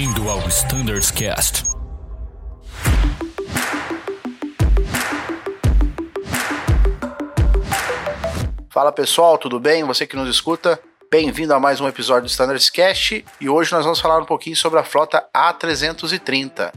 Bem-vindo ao Standards Cast. Fala pessoal, tudo bem? Você que nos escuta, bem-vindo a mais um episódio do Standards Cast e hoje nós vamos falar um pouquinho sobre a frota A330.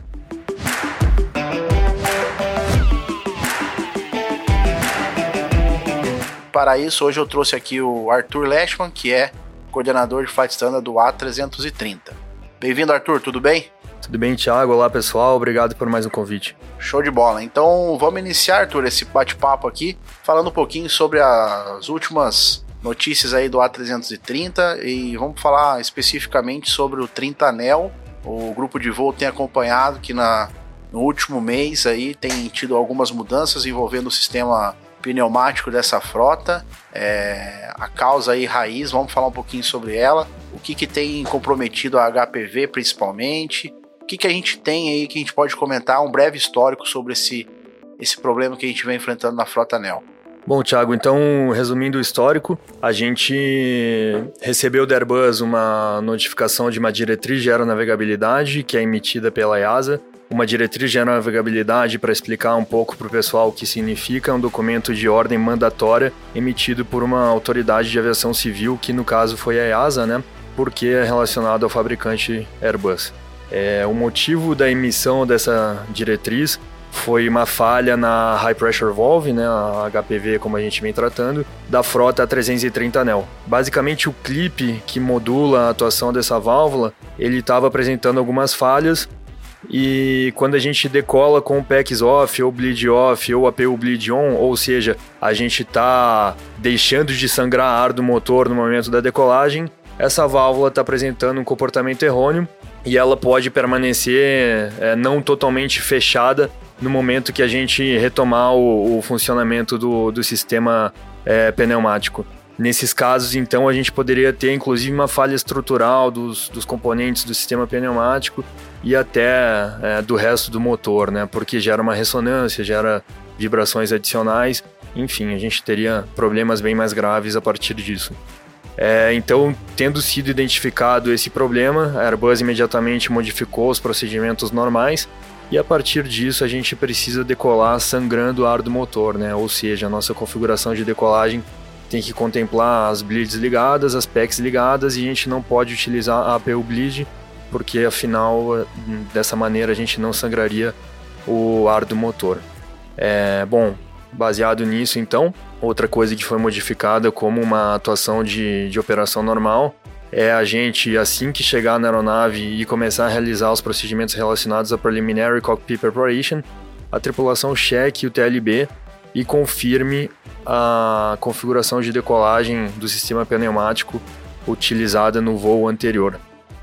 Para isso, hoje eu trouxe aqui o Arthur Leschman, que é coordenador de Flight Standard do A330. Bem-vindo, Arthur, tudo bem? Tudo bem, Thiago? Olá, pessoal. Obrigado por mais um convite. Show de bola. Então, vamos iniciar, Arthur, esse bate-papo aqui, falando um pouquinho sobre as últimas notícias aí do A330 e vamos falar especificamente sobre o 30 Anel. O grupo de voo tem acompanhado que na, no último mês aí tem tido algumas mudanças envolvendo o sistema pneumático dessa frota, é, a causa aí raiz, vamos falar um pouquinho sobre ela, que, que tem comprometido a HPV principalmente, o que, que a gente tem aí que a gente pode comentar, um breve histórico sobre esse, esse problema que a gente vem enfrentando na frota NEL. Bom, Thiago, então, resumindo o histórico, a gente recebeu da Airbus uma notificação de uma diretriz de aeronavegabilidade que é emitida pela EASA, uma diretriz de navegabilidade para explicar um pouco para o pessoal o que significa um documento de ordem mandatória emitido por uma autoridade de aviação civil, que no caso foi a EASA, né? Porque é relacionado ao fabricante Airbus. É, o motivo da emissão dessa diretriz foi uma falha na High Pressure Valve, né, a HPV como a gente vem tratando, da frota 330 NEL. Basicamente o clipe que modula a atuação dessa válvula, ele estava apresentando algumas falhas e quando a gente decola com o PEX off, ou bleed off, ou APU bleed on, ou seja, a gente está deixando de sangrar ar do motor no momento da decolagem, essa válvula está apresentando um comportamento errôneo e ela pode permanecer é, não totalmente fechada no momento que a gente retomar o, o funcionamento do, do sistema é, pneumático. Nesses casos, então, a gente poderia ter inclusive uma falha estrutural dos, dos componentes do sistema pneumático e até é, do resto do motor, né? Porque gera uma ressonância, gera vibrações adicionais, enfim, a gente teria problemas bem mais graves a partir disso. É, então, tendo sido identificado esse problema, a Airbus imediatamente modificou os procedimentos normais e a partir disso a gente precisa decolar sangrando o ar do motor, né? Ou seja, a nossa configuração de decolagem tem que contemplar as bleeds ligadas, as PECs ligadas e a gente não pode utilizar a APU bleed porque afinal dessa maneira a gente não sangraria o ar do motor. É, bom, baseado nisso então, outra coisa que foi modificada como uma atuação de, de operação normal é a gente, assim que chegar na aeronave e começar a realizar os procedimentos relacionados à Preliminary Cockpit Preparation, a tripulação cheque o TLB e confirme a configuração de decolagem do sistema pneumático utilizada no voo anterior.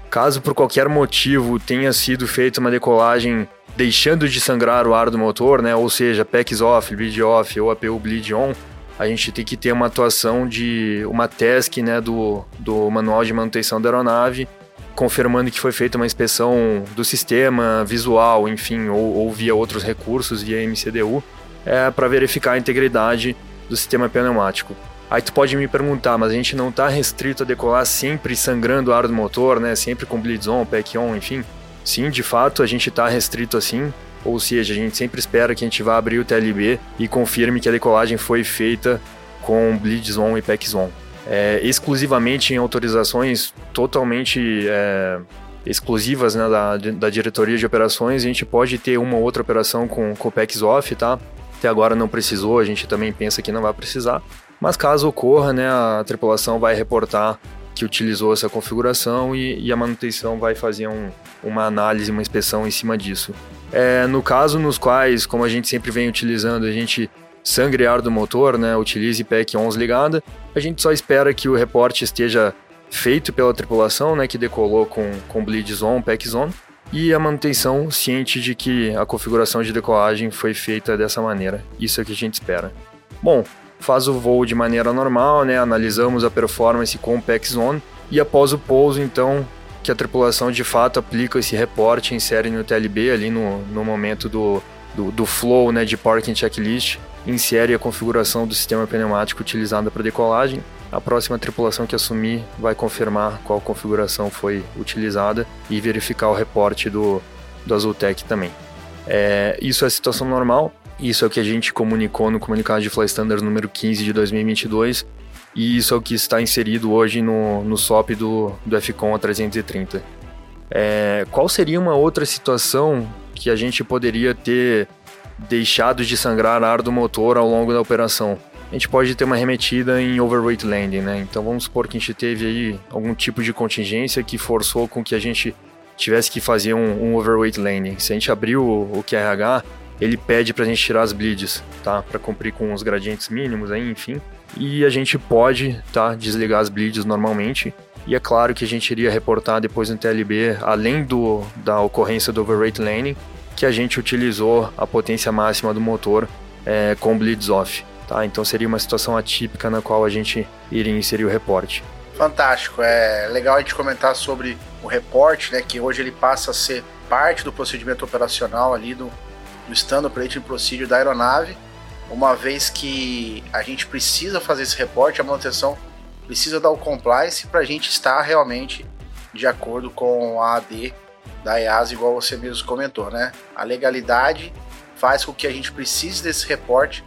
Caso por qualquer motivo tenha sido feita uma decolagem deixando de sangrar o ar do motor, né, ou seja, PEX off, bleed off ou APU bleed on, a gente tem que ter uma atuação de uma task né, do, do manual de manutenção da aeronave, confirmando que foi feita uma inspeção do sistema visual, enfim, ou, ou via outros recursos, via MCDU, é, para verificar a integridade do sistema pneumático. Aí tu pode me perguntar, mas a gente não está restrito a decolar sempre sangrando o ar do motor, né? Sempre com bleeds on, pack on, enfim. Sim, de fato, a gente está restrito assim. Ou seja, a gente sempre espera que a gente vá abrir o TLB e confirme que a decolagem foi feita com bleeds on e packs on. É, exclusivamente em autorizações totalmente é, exclusivas né, da, da diretoria de operações, a gente pode ter uma ou outra operação com, com packs off, tá? Até agora não precisou, a gente também pensa que não vai precisar. Mas caso ocorra, né, a tripulação vai reportar que utilizou essa configuração e, e a manutenção vai fazer um, uma análise, uma inspeção em cima disso. É, no caso nos quais, como a gente sempre vem utilizando, a gente sangre ar do motor, né, utilize PEC 11 ligada, a gente só espera que o reporte esteja feito pela tripulação, né, que decolou com, com bleeds on, PECs on, e a manutenção ciente de que a configuração de decolagem foi feita dessa maneira. Isso é o que a gente espera. Bom, faz o voo de maneira normal, né? Analisamos a performance com o PEX On e após o pouso, então, que a tripulação de fato aplica esse reporte, insere no TLB ali no, no momento do, do, do flow né, de parking checklist, insere a configuração do sistema pneumático utilizada para decolagem a próxima tripulação que assumir vai confirmar qual configuração foi utilizada e verificar o reporte do, do Azultec também. É, isso é situação normal, isso é o que a gente comunicou no comunicado de Fly Standards número 15 de 2022 e isso é o que está inserido hoje no, no SOP do, do FCON A330. É, qual seria uma outra situação que a gente poderia ter deixado de sangrar ar do motor ao longo da operação? A gente pode ter uma remetida em overweight landing, né? Então vamos supor que a gente teve aí algum tipo de contingência que forçou com que a gente tivesse que fazer um, um overweight landing. Se a gente abrir o, o QRH, ele pede para a gente tirar as bleeds, tá? Para cumprir com os gradientes mínimos aí, enfim. E a gente pode, tá? Desligar as bleeds normalmente. E é claro que a gente iria reportar depois no TLB, além do, da ocorrência do overrate landing, que a gente utilizou a potência máxima do motor é, com bleeds off. Tá? Então seria uma situação atípica na qual a gente iria inserir o reporte. Fantástico, é legal a gente comentar sobre o reporte, né, que hoje ele passa a ser parte do procedimento operacional ali do, do Standard Operating Procedure da aeronave, uma vez que a gente precisa fazer esse reporte, a manutenção precisa dar o compliance para a gente estar realmente de acordo com a AD da EASA, igual você mesmo comentou, né? A legalidade faz com que a gente precise desse reporte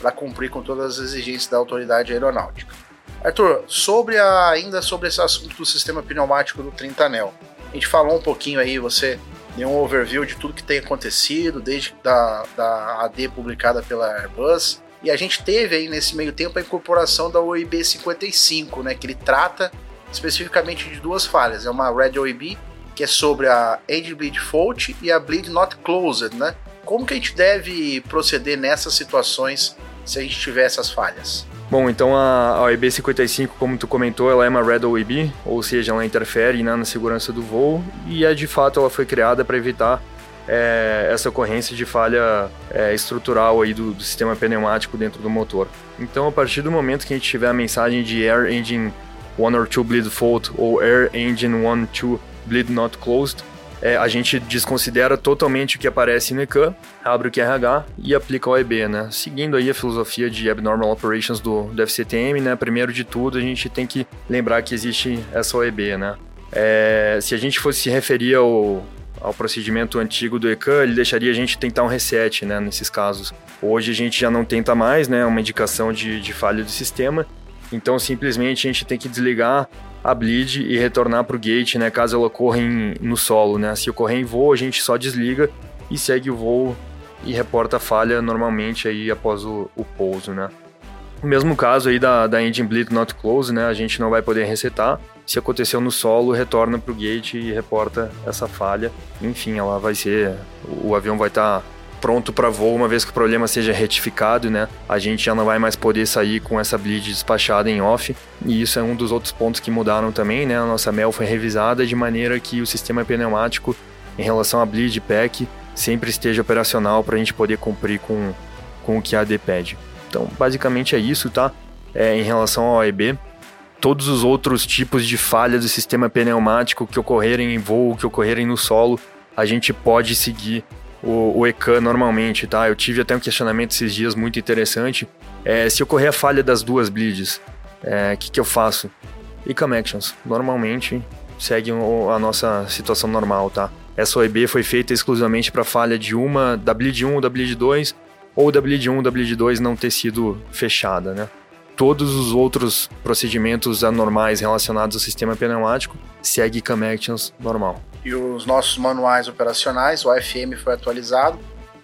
para cumprir com todas as exigências da autoridade aeronáutica. Arthur, sobre a, ainda sobre esse assunto do sistema pneumático do 30 anel, a gente falou um pouquinho aí, você deu um overview de tudo que tem acontecido, desde da, da AD publicada pela Airbus, e a gente teve aí nesse meio tempo a incorporação da OIB 55, né, que ele trata especificamente de duas falhas. É uma Red OIB, que é sobre a Edge Bleed Fault e a Bleed Not Closed, né? Como que a gente deve proceder nessas situações se a gente tiver essas falhas? Bom, então a OIB 55, como tu comentou, ela é uma Red OIB, ou seja, ela interfere né, na segurança do voo e é de fato ela foi criada para evitar é, essa ocorrência de falha é, estrutural aí do, do, sistema pneumático dentro do motor. Então, a partir do momento que a gente tiver a mensagem de Air Engine 1 or 2 Bleed Fault ou Air Engine 1 2 Bleed Not Closed, é, a gente desconsidera totalmente o que aparece no ECAN, abre o QRH e aplica o EB, né? Seguindo aí a filosofia de Abnormal Operations do, do FCTM, né? Primeiro de tudo, a gente tem que lembrar que existe essa OEB, né? É, se a gente fosse se referir ao, ao procedimento antigo do ECAN, ele deixaria a gente tentar um reset, né, nesses casos. Hoje a gente já não tenta mais, né, uma indicação de, de falha do sistema, então simplesmente a gente tem que desligar a bleed e retornar para o gate, né, caso ela ocorra em, no solo, né. Se ocorrer em voo, a gente só desliga e segue o voo e reporta a falha normalmente aí após o, o pouso, né. O mesmo caso aí da, da engine bleed not close, né, a gente não vai poder resetar, se aconteceu no solo, retorna para o gate e reporta essa falha. Enfim, ela vai ser. O avião vai estar. Tá pronto para voo uma vez que o problema seja retificado, né? A gente já não vai mais poder sair com essa bleed despachada em off. E isso é um dos outros pontos que mudaram também, né? A nossa MEL foi revisada de maneira que o sistema pneumático em relação a bleed pack sempre esteja operacional para a gente poder cumprir com, com o que a AD pede. Então, basicamente é isso, tá? É, em relação ao OEB, todos os outros tipos de falhas do sistema pneumático que ocorrerem em voo, que ocorrerem no solo, a gente pode seguir o, o ECAN normalmente, tá? Eu tive até um questionamento esses dias muito interessante. É, se ocorrer a falha das duas bleeds, o é, que, que eu faço? ECAM Actions, normalmente segue a nossa situação normal, tá? Essa OEB foi feita exclusivamente para falha de uma, da bleed 1 ou da bleed 2, ou da bleed 1 ou da bleed 2 não ter sido fechada, né? Todos os outros procedimentos anormais relacionados ao sistema pneumático segue CAM Actions normal. E os nossos manuais operacionais, o AFM foi atualizado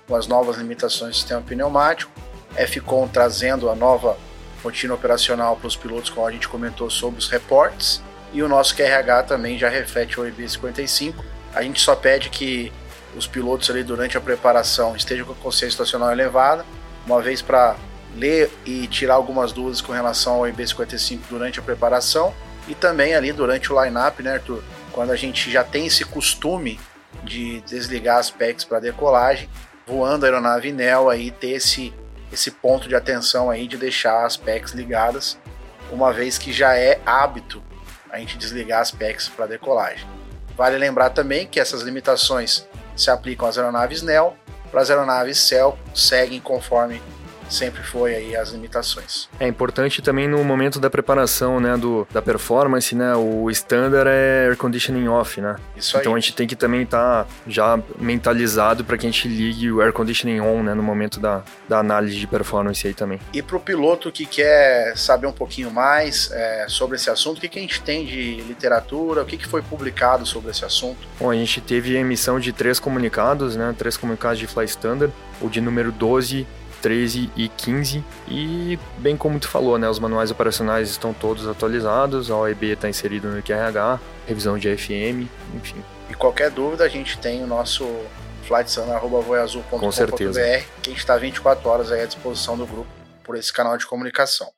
com as novas limitações do sistema pneumático, FCOM trazendo a nova rotina operacional para os pilotos, como a gente comentou sobre os reportes, e o nosso QRH também já reflete o EB 55. A gente só pede que os pilotos ali durante a preparação estejam com a consciência situacional elevada, uma vez para ler e tirar algumas dúvidas com relação ao IB55 durante a preparação e também ali durante o line-up, né, Arthur? Quando a gente já tem esse costume de desligar as PECs para decolagem, voando a aeronave NEL aí ter esse, esse ponto de atenção aí de deixar as PECs ligadas, uma vez que já é hábito a gente desligar as PECs para decolagem. Vale lembrar também que essas limitações se aplicam às aeronaves NEL, para as aeronaves CEL seguem conforme sempre foi aí as limitações. É importante também no momento da preparação, né, do, da performance, né, o standard é air conditioning off, né? Isso aí. Então a gente tem que também estar tá já mentalizado para que a gente ligue o air conditioning on, né, no momento da, da análise de performance aí também. E para o piloto que quer saber um pouquinho mais é, sobre esse assunto, o que, que a gente tem de literatura, o que, que foi publicado sobre esse assunto? Bom, a gente teve a emissão de três comunicados, né, três comunicados de Fly Standard, o de número 12, 13 e 15. E, bem como tu falou, né, os manuais operacionais estão todos atualizados, a OEB está inserido no QRH, revisão de FM, enfim. E qualquer dúvida, a gente tem o nosso flightsun.voiazul.com.br, que a gente está 24 horas aí à disposição do grupo por esse canal de comunicação.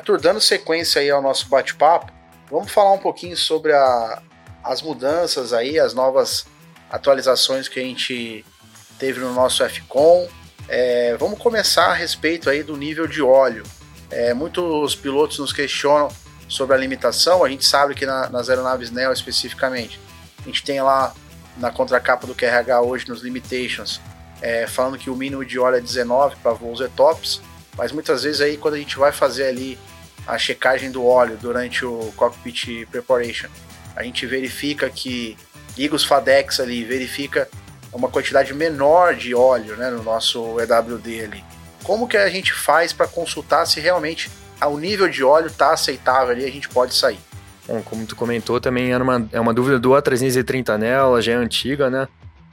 Arthur, dando sequência aí ao nosso bate-papo, vamos falar um pouquinho sobre a, as mudanças aí, as novas atualizações que a gente teve no nosso FCOM. É, vamos começar a respeito aí do nível de óleo. É, muitos pilotos nos questionam sobre a limitação. A gente sabe que na, nas aeronaves Neo especificamente, a gente tem lá na contracapa do QRH hoje nos limitations, é, falando que o mínimo de óleo é 19 para voos ETOPS mas muitas vezes aí quando a gente vai fazer ali a checagem do óleo durante o cockpit preparation, a gente verifica que liga FADEX ali, verifica uma quantidade menor de óleo né, no nosso EWD ali. Como que a gente faz para consultar se realmente o nível de óleo está aceitável ali a gente pode sair? Bom, como tu comentou, também era uma, é uma dúvida do A330 nela, já é antiga, né?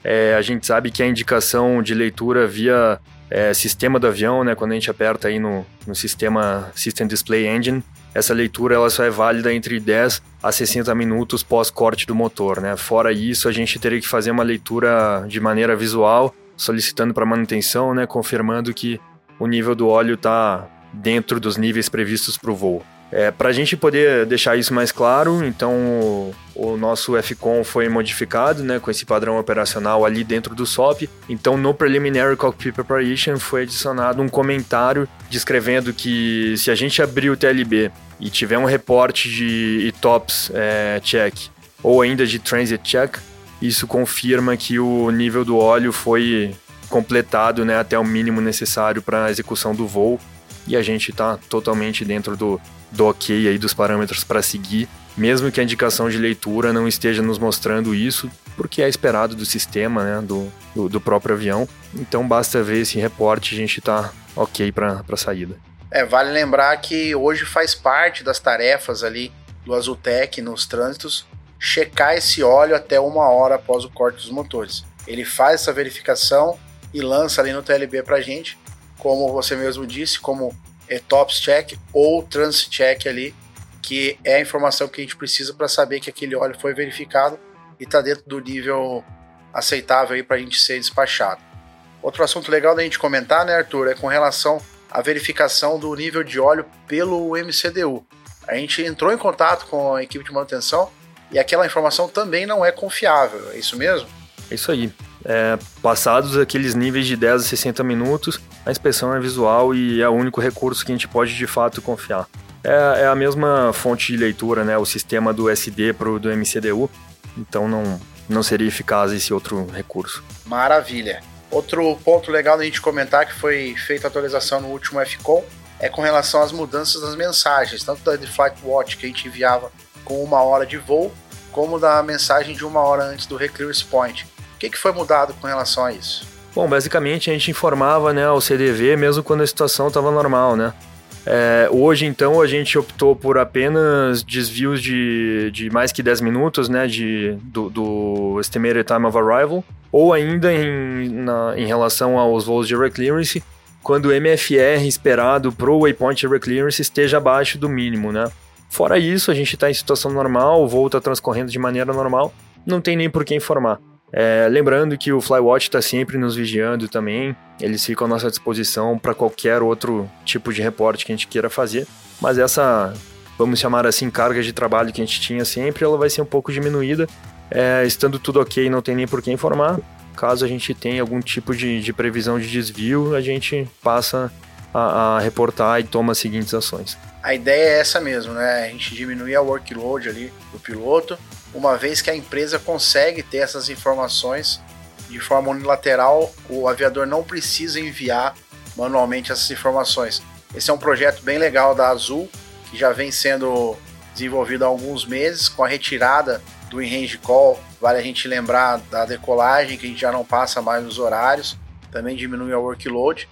É, a gente sabe que a indicação de leitura via é, sistema do avião, né, quando a gente aperta aí no, no sistema System Display Engine, essa leitura ela só é válida entre 10 a 60 minutos pós corte do motor, né? Fora isso, a gente teria que fazer uma leitura de maneira visual, solicitando para manutenção, né, confirmando que o nível do óleo está dentro dos níveis previstos para o voo. É, Para a gente poder deixar isso mais claro, então o, nosso FCON foi modificado né, com esse padrão operacional ali dentro do SOP. Então no Preliminary Cockpit Preparation foi adicionado um comentário descrevendo que se a gente abrir o TLB e tiver um reporte de ETOPS é, check ou ainda de Transit check, isso confirma que o nível do óleo foi completado né, até o mínimo necessário para a execução do voo e a gente está totalmente dentro do, do ok aí dos parâmetros para seguir, mesmo que a indicação de leitura não esteja nos mostrando isso, porque é esperado do sistema, né, do, do, do próprio avião. Então basta ver esse reporte a gente está ok para a saída. É, vale lembrar que hoje faz parte das tarefas ali do Azultec nos trânsitos checar esse óleo até uma hora após o corte dos motores. Ele faz essa verificação e lança ali no TLB para gente, como você mesmo disse, como é, TOPS check ou trans check ali, que é a informação que a gente precisa para saber que aquele óleo foi verificado e está dentro do nível aceitável para a gente ser despachado. Outro assunto legal da gente comentar, né, Arthur, é com relação à verificação do nível de óleo pelo MCDU. A gente entrou em contato com a equipe de manutenção e aquela informação também não é confiável, é isso mesmo? É isso aí. É, passados aqueles níveis de 10 a 60 minutos, a inspeção é visual e é o único recurso que a gente pode de fato confiar. É, é a mesma fonte de leitura, né, o sistema do SD para o do MCDU, então não, não seria eficaz esse outro recurso. Maravilha. Outro ponto legal da gente comentar que foi feita atualização no último FCOM é com relação às mudanças das mensagens, tanto da Flight Watch que a gente enviava com uma hora de voo, como da mensagem de uma hora antes do Reclearance Point. O que, que foi mudado com relação a isso? Bom, basicamente a gente informava né, ao CDV mesmo quando a situação estava normal, né? É, hoje, então, a gente optou por apenas desvios de, de mais que 10 minutos, né, de, do, do Estimated Time of Arrival, ou ainda em, na, em relação aos voos de reclearance, quando o MFR esperado para o waypoint reclearance esteja abaixo do mínimo, né? Fora isso, a gente está em situação normal, o voo está transcorrendo de maneira normal, não tem nem por que informar. É, lembrando que o Flywatch está sempre nos vigiando também, eles ficam à nossa disposição para qualquer outro tipo de reporte que a gente queira fazer, mas essa, vamos chamar assim, carga de trabalho que a gente tinha sempre, ela vai ser um pouco diminuída, é, estando tudo ok, não tem nem por que informar. Caso a gente tenha algum tipo de, de previsão de desvio, a gente passa a, a reportar e toma as seguintes ações. A ideia é essa mesmo, né? A gente diminuir a workload ali do piloto, uma vez que a empresa consegue ter essas informações de forma unilateral, o aviador não precisa enviar manualmente essas informações. Esse é um projeto bem legal da Azul, que já vem sendo desenvolvido há alguns meses, com a retirada do in-range call. Vale a gente lembrar da decolagem, que a gente já não passa mais os horários, também diminui o workload.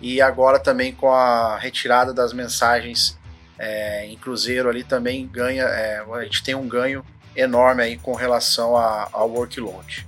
E agora também com a retirada das mensagens é, em cruzeiro ali também ganha, é, a gente tem um ganho enorme aí com relação ao workload.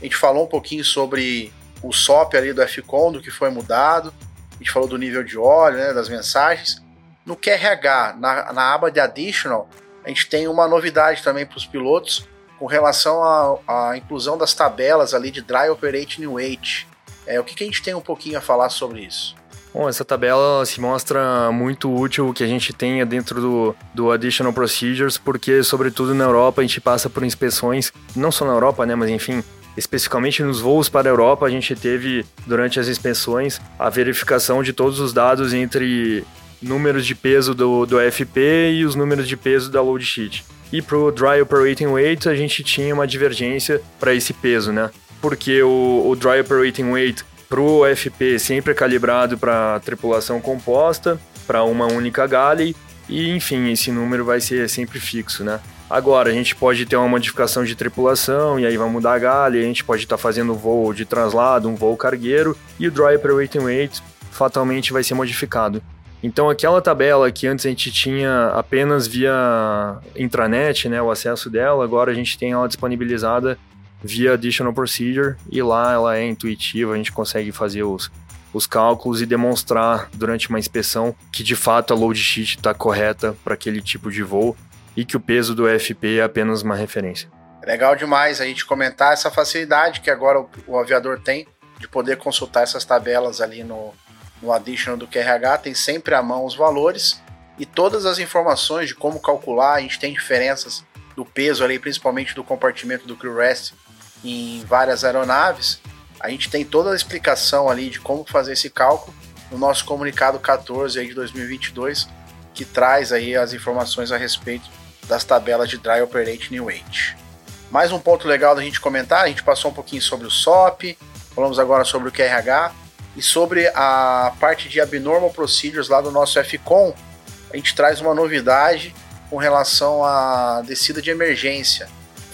A gente falou um pouquinho sobre o SOP ali do FCON, do que foi mudado, a gente falou do nível de óleo, né, das mensagens. No QRH, na, na aba de Additional, a gente tem uma novidade também para os pilotos com relação à inclusão das tabelas ali de Dry Operating Weight. É, o que, que a gente tem um pouquinho a falar sobre isso? Bom, essa tabela se mostra muito útil que a gente tenha dentro do, do Additional Procedures, porque, sobretudo na Europa, a gente passa por inspeções, não só na Europa, né, mas enfim, especificamente nos voos para a Europa, a gente teve, durante as inspeções, a verificação de todos os dados entre números de peso do, do FP e os números de peso da load sheet. E para o Dry Operating Weight, a gente tinha uma divergência para esse peso, né? Porque o, o Dry Operating Weight pro FP sempre é calibrado para tripulação composta, para uma única galley, e enfim, esse número vai ser sempre fixo, né? Agora, a gente pode ter uma modificação de tripulação, e aí vai mudar a galley, a gente pode estar tá fazendo voo de translado, um voo cargueiro, e o Dry Operating Weight fatalmente vai ser modificado. Então, aquela tabela que antes a gente tinha apenas via intranet, né, o acesso dela, agora a gente tem ela disponibilizada via Additional Procedure e lá ela é intuitiva, a gente consegue fazer os, os cálculos e demonstrar durante uma inspeção que de fato a load sheet está correta para aquele tipo de voo e que o peso do FP é apenas uma referência. Legal demais a gente comentar essa facilidade que agora o, o aviador tem de poder consultar essas tabelas ali no, no additional do QRH, tem sempre à mão os valores e todas as informações de como calcular, a gente tem diferenças do peso ali, principalmente do compartimento do crew rest em várias aeronaves, a gente tem toda a explicação ali de como fazer esse cálculo no nosso comunicado 14 aí de 2022, que traz aí as informações a respeito das tabelas de Dry Operating Weight. Mais um ponto legal da gente comentar, a gente passou um pouquinho sobre o SOP, falamos agora sobre o QRH e sobre a parte de Abnormal Procedures lá do nosso FCOM, a gente traz uma novidade com relação à descida de emergência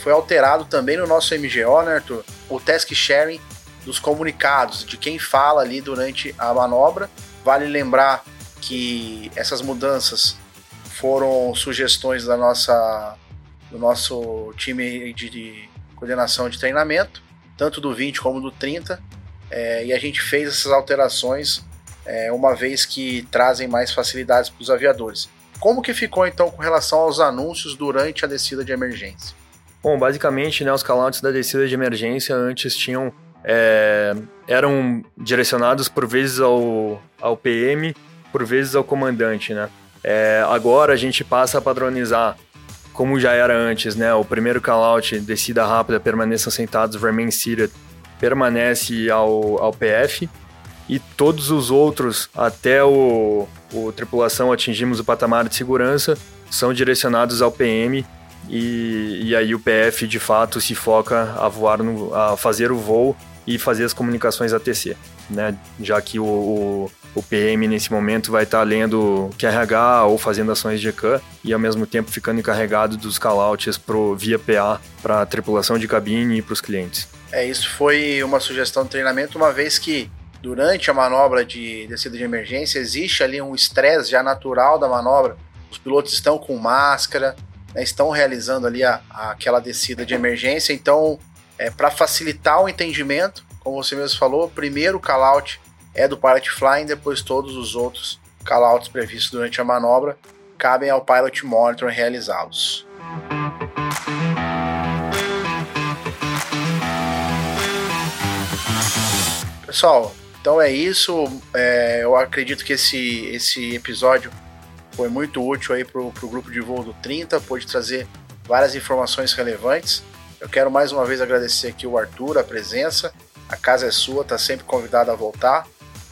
foi alterado também no nosso MGO, né, Arthur? O task sharing dos comunicados, de quem fala ali durante a manobra. Vale lembrar que essas mudanças foram sugestões da nossa, do nosso time de, de coordenação de treinamento, tanto do 20 como do 30, é, e a gente fez essas alterações é, uma vez que trazem mais facilidades para os aviadores. Como que ficou então com relação aos anúncios durante a descida de emergência? Bom, basicamente, né, os callouts da descida de emergência antes tinham é, eram direcionados por vezes ao, ao PM, por vezes ao comandante, né? É, agora a gente passa a padronizar como já era antes, né? O primeiro callout, descida rápida, permaneçam sentados, remain seated, permanece ao, ao PF e todos os outros, até o, o tripulação atingimos o patamar de segurança, são direcionados ao PM e, e aí o PF de fato se foca a voar no, a fazer o voo e fazer as comunicações ATC, né? Já que o, o, o PM nesse momento vai estar lendo QRH ou fazendo ações de ECAN e ao mesmo tempo ficando encarregado dos callouts pro, via PA para tripulação de cabine e para os clientes. É, isso foi uma sugestão de treinamento, uma vez que durante a manobra de descida de emergência existe ali um estresse já natural da manobra. Os pilotos estão com máscara, né, estão realizando ali a, a, aquela descida de emergência. Então, é, para facilitar o entendimento, como você mesmo falou, primeiro o callout é do Pilot Flying, depois todos os outros callouts previstos durante a manobra cabem ao Pilot Monitor realizá-los. Pessoal, então é isso. É, eu acredito que esse, esse episódio foi muito útil aí para o grupo de voo do 30, pôde trazer várias informações relevantes. Eu quero mais uma vez agradecer aqui o Arthur, a presença. A casa é sua, está sempre convidado a voltar.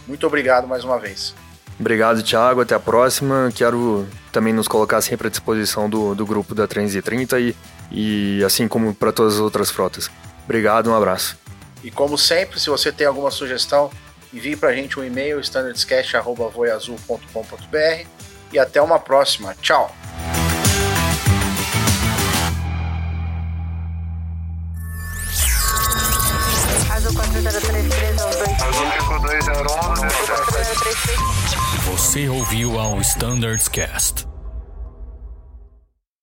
Muito obrigado mais uma vez. Obrigado, Thiago. Até a próxima. Quero também nos colocar sempre à disposição do, do grupo da 330 e, e assim como para todas as outras frotas. Obrigado, um abraço. E como sempre, se você tem alguma sugestão, envie para a gente um e-mail standardscast.voiazul.com.br e até uma próxima. Tchau! Você ouviu ao Standards Cast.